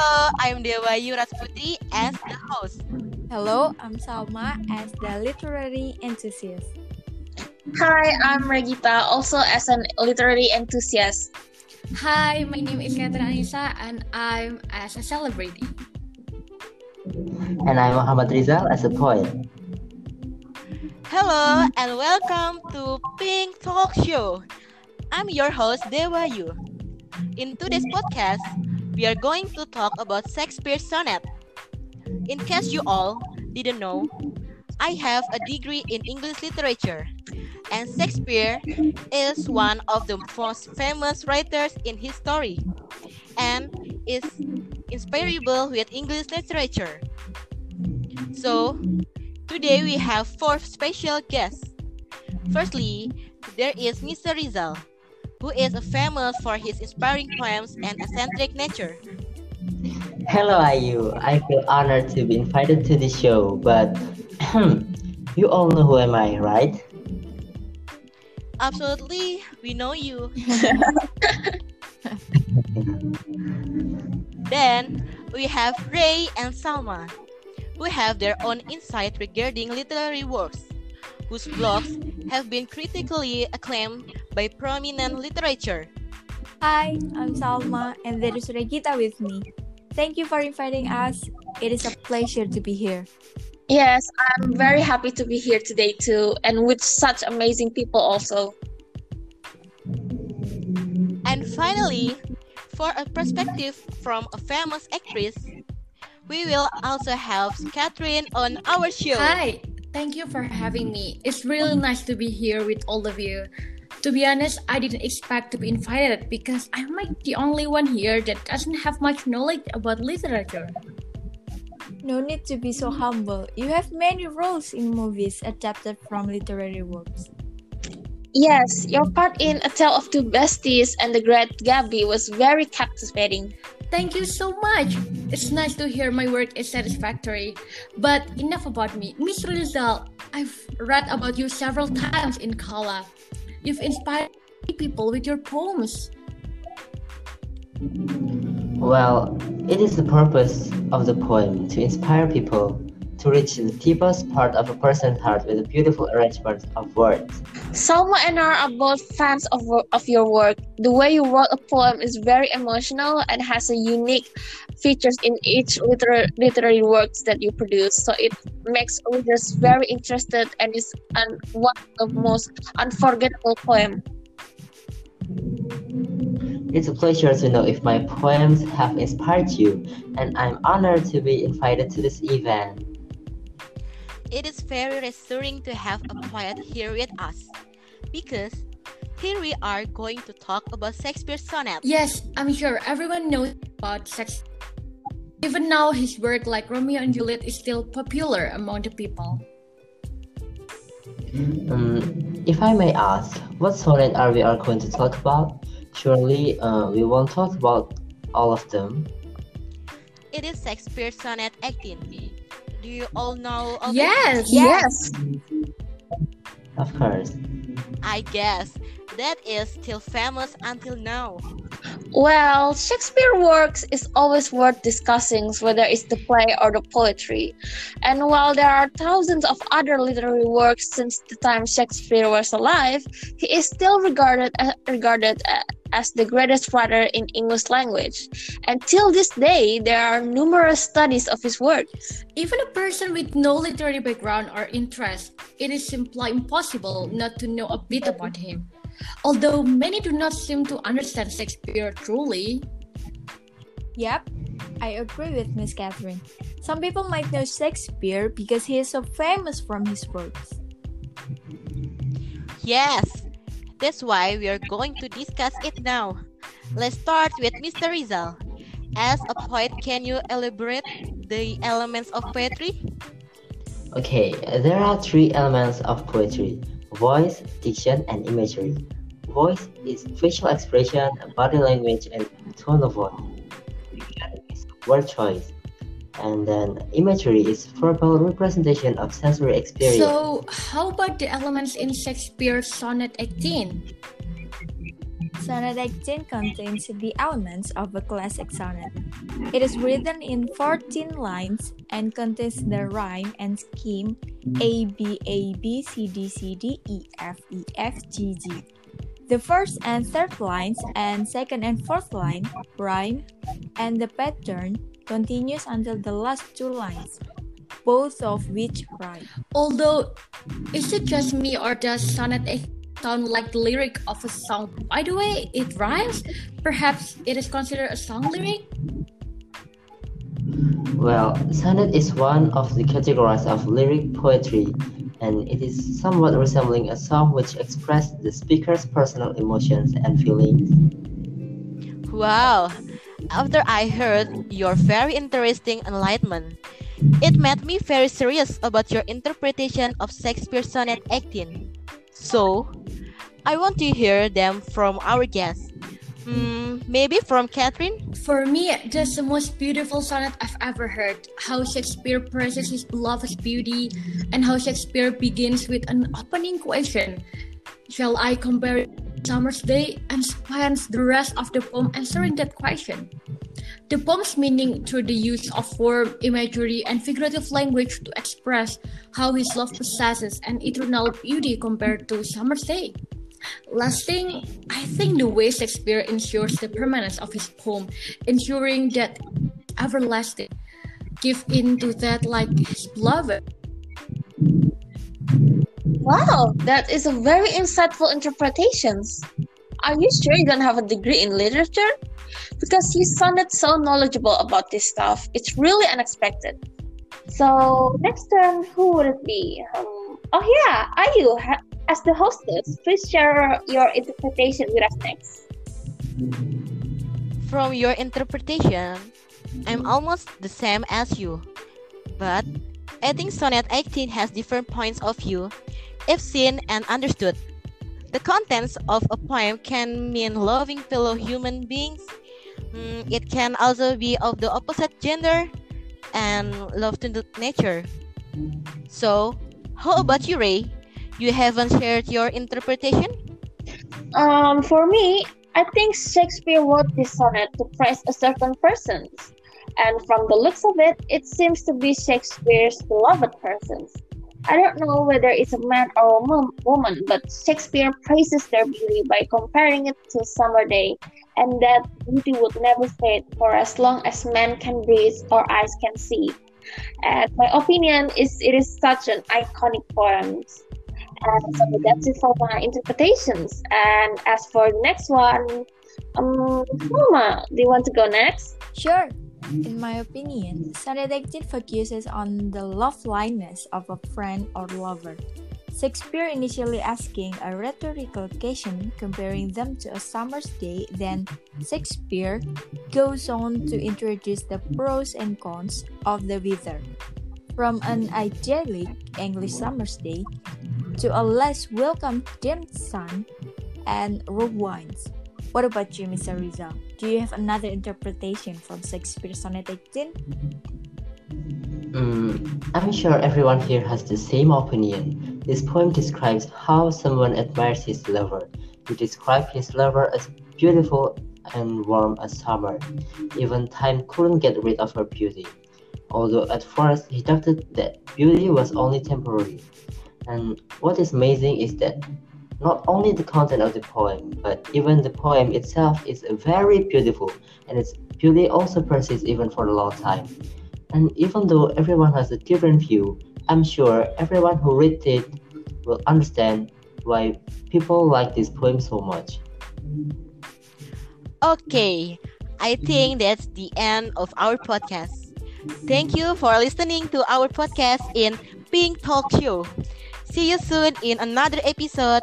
Hello, I'm Dewa Yurasputri as the host. Hello, I'm Salma as the literary enthusiast. Hi, I'm Regita, also as an literary enthusiast. Hi, my name is Catherine Anissa and I'm as a celebrity. And I'm Muhammad Rizal as a poet. Hello and welcome to Pink Talk Show. I'm your host Dewa Yu. In today's podcast, we are going to talk about Shakespeare's sonnet. In case you all didn't know, I have a degree in English literature, and Shakespeare is one of the most famous writers in history and is inspirable with English literature. So, today we have four special guests. Firstly, there is Mr. Rizal, who is famous for his inspiring poems and eccentric nature. Hello, Ayu. I feel honored to be invited to this show, but you all know who am I, right? Absolutely, we know you. then we have Ray and Salma, who have their own insight regarding literary works, whose blogs have been critically acclaimed by prominent literature. Hi, I'm Salma, and there is Regita with me. Thank you for inviting us. It is a pleasure to be here. Yes, I'm very happy to be here today too, and with such amazing people also. And finally, for a perspective from a famous actress, we will also have Catherine on our show. Hi, thank you for having me. It's really nice to be here with all of you. To be honest, I didn't expect to be invited because I'm like the only one here that doesn't have much knowledge about literature. No need to be so humble. You have many roles in movies adapted from literary works. Yes, your part in A Tale of Two Besties and The Great Gatsby was very captivating. Thank you so much. It's nice to hear my work is satisfactory. But enough about me. Miss Rizal, I've read about you several times in Kala. You've inspired people with your poems. Well, it is the purpose of the poem to inspire people to reach the deepest part of a person's heart with a beautiful arrangement of words. Salma and I are both fans of, of your work. The way you wrote a poem is very emotional and has a unique features in each liter- literary works that you produce. So it makes readers very interested and is an, one of the most unforgettable poem. It's a pleasure to know if my poems have inspired you, and I'm honored to be invited to this event. It is very reassuring to have a poet here with us because here we are going to talk about Shakespeare's sonnet. Yes, I'm sure everyone knows about Shakespeare. Even now, his work like Romeo and Juliet is still popular among the people. Um, if I may ask, what sonnet are we are going to talk about? Surely uh, we won't talk about all of them. It is Shakespeare's sonnet 18. Do you all know of Yes, it? Yes. Of course. I guess that is still famous until now. Well, Shakespeare works is always worth discussing, whether it's the play or the poetry. And while there are thousands of other literary works since the time Shakespeare was alive, he is still regarded uh, regarded uh, as the greatest writer in English language. Until this day, there are numerous studies of his work. Even a person with no literary background or interest, it is simply impossible not to know a bit about him. Although many do not seem to understand Shakespeare truly. Yep, I agree with Miss Catherine. Some people might know Shakespeare because he is so famous from his works. Yes, that's why we are going to discuss it now. Let's start with Mr. Rizal. As a poet, can you elaborate the elements of poetry? Okay, there are three elements of poetry voice, diction, and imagery. Voice is facial expression, body language, and tone of voice. Diction is word choice. And then imagery is verbal representation of sensory experience. So, how about the elements in Shakespeare's Sonnet 18? Sonnet 18 contains the elements of a classic sonnet. It is written in 14 lines and contains the rhyme and scheme A B A B C D C D E F E F G G. The first and third lines and second and fourth line rhyme and the pattern continues until the last two lines, both of which rhyme. Although, is it just me or does Sonnet 8 sound like the lyric of a song? By the way, it rhymes. Perhaps it is considered a song lyric? Well, sonnet is one of the categories of lyric poetry, and it is somewhat resembling a song which expresses the speaker's personal emotions and feelings. Wow! After I heard your very interesting enlightenment, it made me very serious about your interpretation of Shakespeare Sonnet 18. So, I want to hear them from our guests. Hmm, maybe from Catherine? For me, that's the most beautiful sonnet I've ever heard. How Shakespeare praises his beloved's beauty, and how Shakespeare begins with an opening question Shall I compare Summer's Day? and spends the rest of the poem answering that question. The poem's meaning through the use of form, imagery, and figurative language to express how his love possesses an eternal beauty compared to Summer's Day. Last thing, I think the way Shakespeare ensures the permanence of his poem, ensuring that everlasting, give in to that like his beloved. Wow, that is a very insightful interpretations. Are you sure you don't have a degree in literature? Because you sounded so knowledgeable about this stuff. It's really unexpected. So next turn, who would it be? Um, oh yeah, Ayu, ha- as the hostess, please share your interpretation with us next. From your interpretation, I'm almost the same as you. But I think Sonnet 18 has different points of view if seen and understood. The contents of a poem can mean loving fellow human beings. Mm, it can also be of the opposite gender and love to nature. So, how about you, Ray? You haven't shared your interpretation? Um, for me, I think Shakespeare wrote this sonnet to praise a certain person, and from the looks of it, it seems to be Shakespeare's beloved persons. I don't know whether it's a man or a woman, but Shakespeare praises their beauty by comparing it to a summer day, and that beauty would never fade for as long as man can breathe or eyes can see. And my opinion is it is such an iconic poem. And so that's it for my interpretations. And as for the next one, um, Mama, do you want to go next? Sure. In my opinion, 18 focuses on the loveliness of a friend or lover. Shakespeare initially asking a rhetorical question comparing them to a summer's day, then Shakespeare goes on to introduce the pros and cons of the weather. From an idyllic English summer's day to a less welcome dimmed sun and red wines. What about you, Mr. Rizal? Do you have another interpretation from Shakespeare's Sonnet 18? Mm, I'm sure everyone here has the same opinion. This poem describes how someone admires his lover. He describes his lover as beautiful and warm as summer. Even time couldn't get rid of her beauty. Although at first he doubted that beauty was only temporary. And what is amazing is that not only the content of the poem, but even the poem itself is very beautiful, and its beauty also persists even for a long time. And even though everyone has a different view, I'm sure everyone who reads it will understand why people like this poem so much. Okay, I think that's the end of our podcast. Thank you for listening to our podcast in Pink Talk Show. See you soon in another episode.